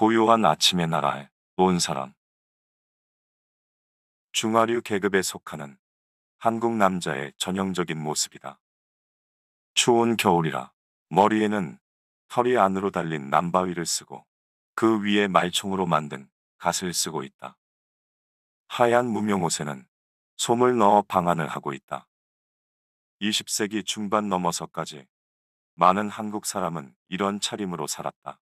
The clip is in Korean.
고요한 아침의 나라에 온 사람. 중화류 계급에 속하는 한국 남자의 전형적인 모습이다. 추운 겨울이라 머리에는 털이 안으로 달린 남바위를 쓰고 그 위에 말총으로 만든 갓을 쓰고 있다. 하얀 무명 옷에는 솜을 넣어 방안을 하고 있다. 20세기 중반 넘어서까지 많은 한국 사람은 이런 차림으로 살았다.